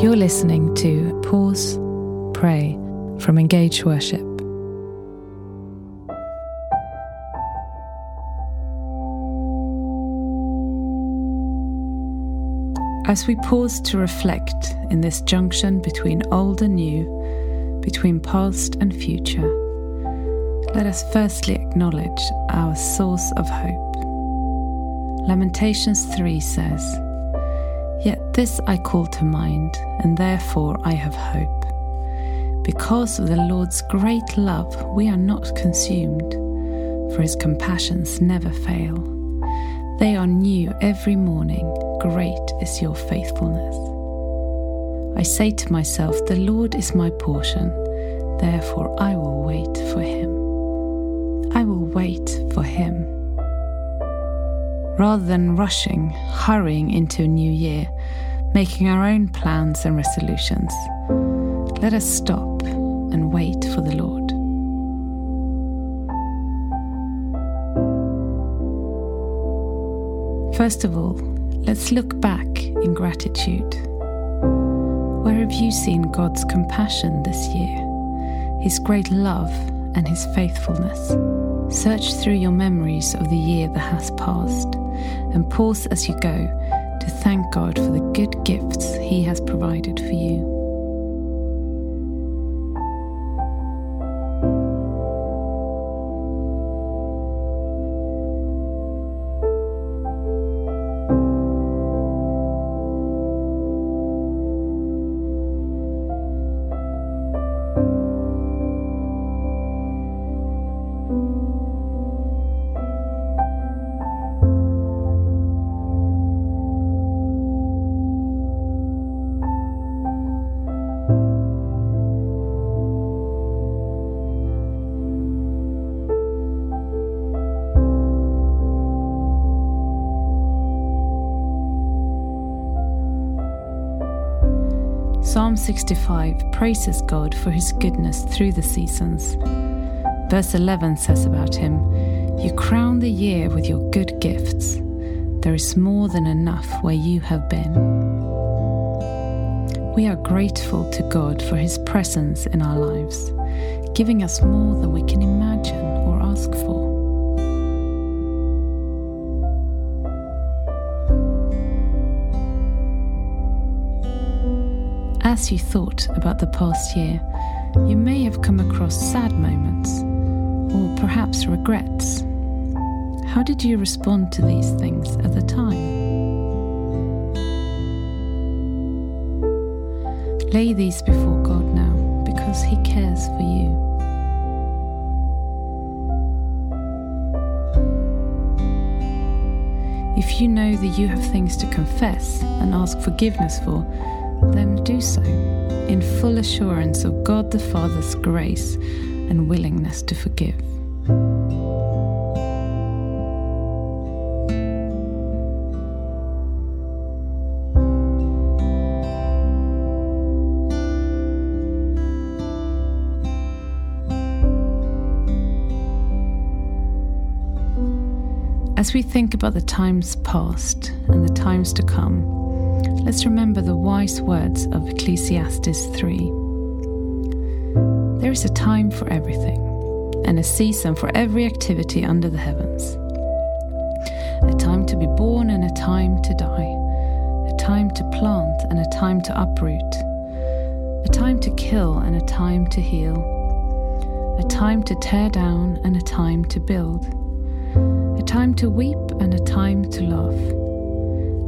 You're listening to Pause, Pray from Engage Worship. As we pause to reflect in this junction between old and new, between past and future, let us firstly acknowledge our source of hope. Lamentations 3 says, Yet this I call to mind, and therefore I have hope. Because of the Lord's great love, we are not consumed, for his compassions never fail. They are new every morning. Great is your faithfulness. I say to myself, The Lord is my portion, therefore I will wait for him. I will wait for him. Rather than rushing, hurrying into a new year, making our own plans and resolutions, let us stop and wait for the Lord. First of all, let's look back in gratitude. Where have you seen God's compassion this year? His great love and His faithfulness? Search through your memories of the year that has passed and pause as you go to thank God for the good gifts He has provided for you. Psalm 65 praises God for his goodness through the seasons. Verse 11 says about him, You crown the year with your good gifts. There is more than enough where you have been. We are grateful to God for his presence in our lives, giving us more than we can imagine or ask for. As you thought about the past year, you may have come across sad moments or perhaps regrets. How did you respond to these things at the time? Lay these before God now because He cares for you. If you know that you have things to confess and ask forgiveness for, then do so in full assurance of God the Father's grace and willingness to forgive. As we think about the times past and the times to come, let's remember the wise words of Ecclesiastes 3. There is a time for everything, and a season for every activity under the heavens. A time to be born and a time to die, a time to plant and a time to uproot, a time to kill and a time to heal, a time to tear down and a time to build, a time to weep and a time to laugh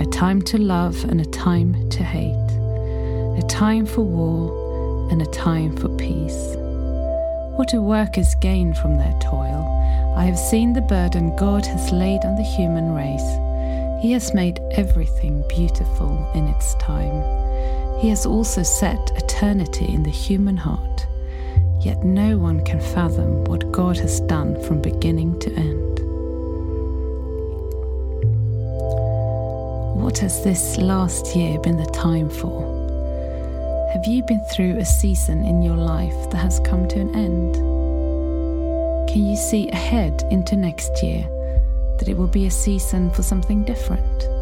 a time to love and a time to hate, a time for war and a time for peace. What do workers gain from their toil? I have seen the burden God has laid on the human race. He has made everything beautiful in its time. He has also set eternity in the human heart, yet no one can fathom what God has done from beginning to end. What has this last year been the time for? Have you been through a season in your life that has come to an end? Can you see ahead into next year that it will be a season for something different?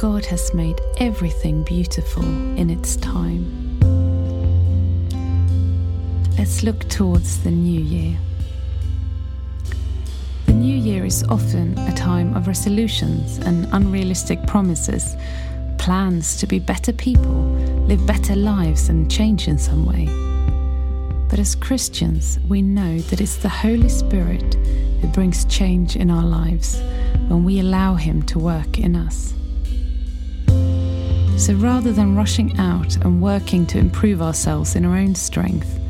God has made everything beautiful in its time. Let's look towards the new year. The new year is often a time of resolutions and unrealistic promises, plans to be better people, live better lives, and change in some way. But as Christians, we know that it's the Holy Spirit who brings change in our lives when we allow Him to work in us. So rather than rushing out and working to improve ourselves in our own strength,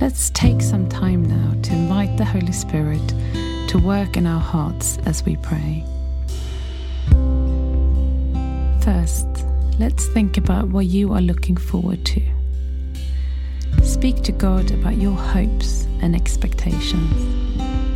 let's take some time now to invite the Holy Spirit to work in our hearts as we pray. First, let's think about what you are looking forward to. Speak to God about your hopes and expectations.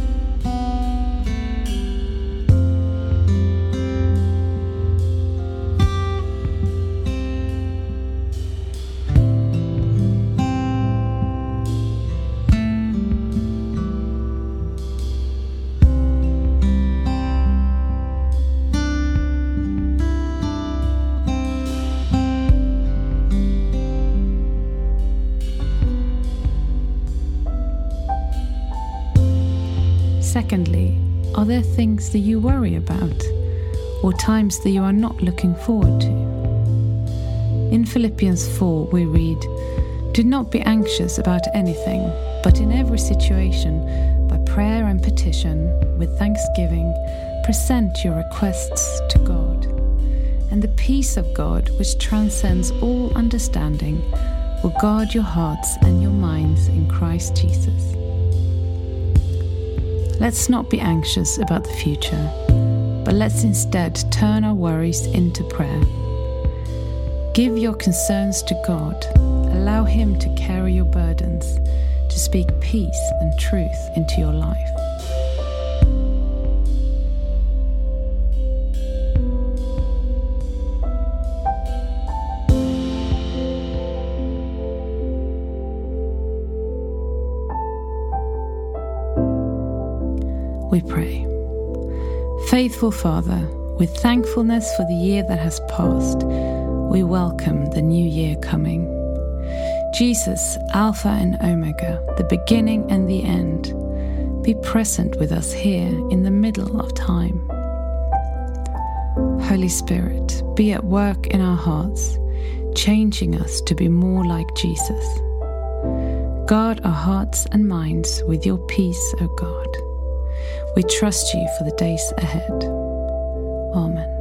Are there things that you worry about or times that you are not looking forward to? In Philippians 4, we read, Do not be anxious about anything, but in every situation, by prayer and petition, with thanksgiving, present your requests to God. And the peace of God, which transcends all understanding, will guard your hearts and your minds in Christ Jesus. Let's not be anxious about the future, but let's instead turn our worries into prayer. Give your concerns to God, allow Him to carry your burdens, to speak peace and truth into your life. We pray. Faithful Father, with thankfulness for the year that has passed, we welcome the new year coming. Jesus, Alpha and Omega, the beginning and the end, be present with us here in the middle of time. Holy Spirit, be at work in our hearts, changing us to be more like Jesus. Guard our hearts and minds with your peace, O God. We trust you for the days ahead. Amen.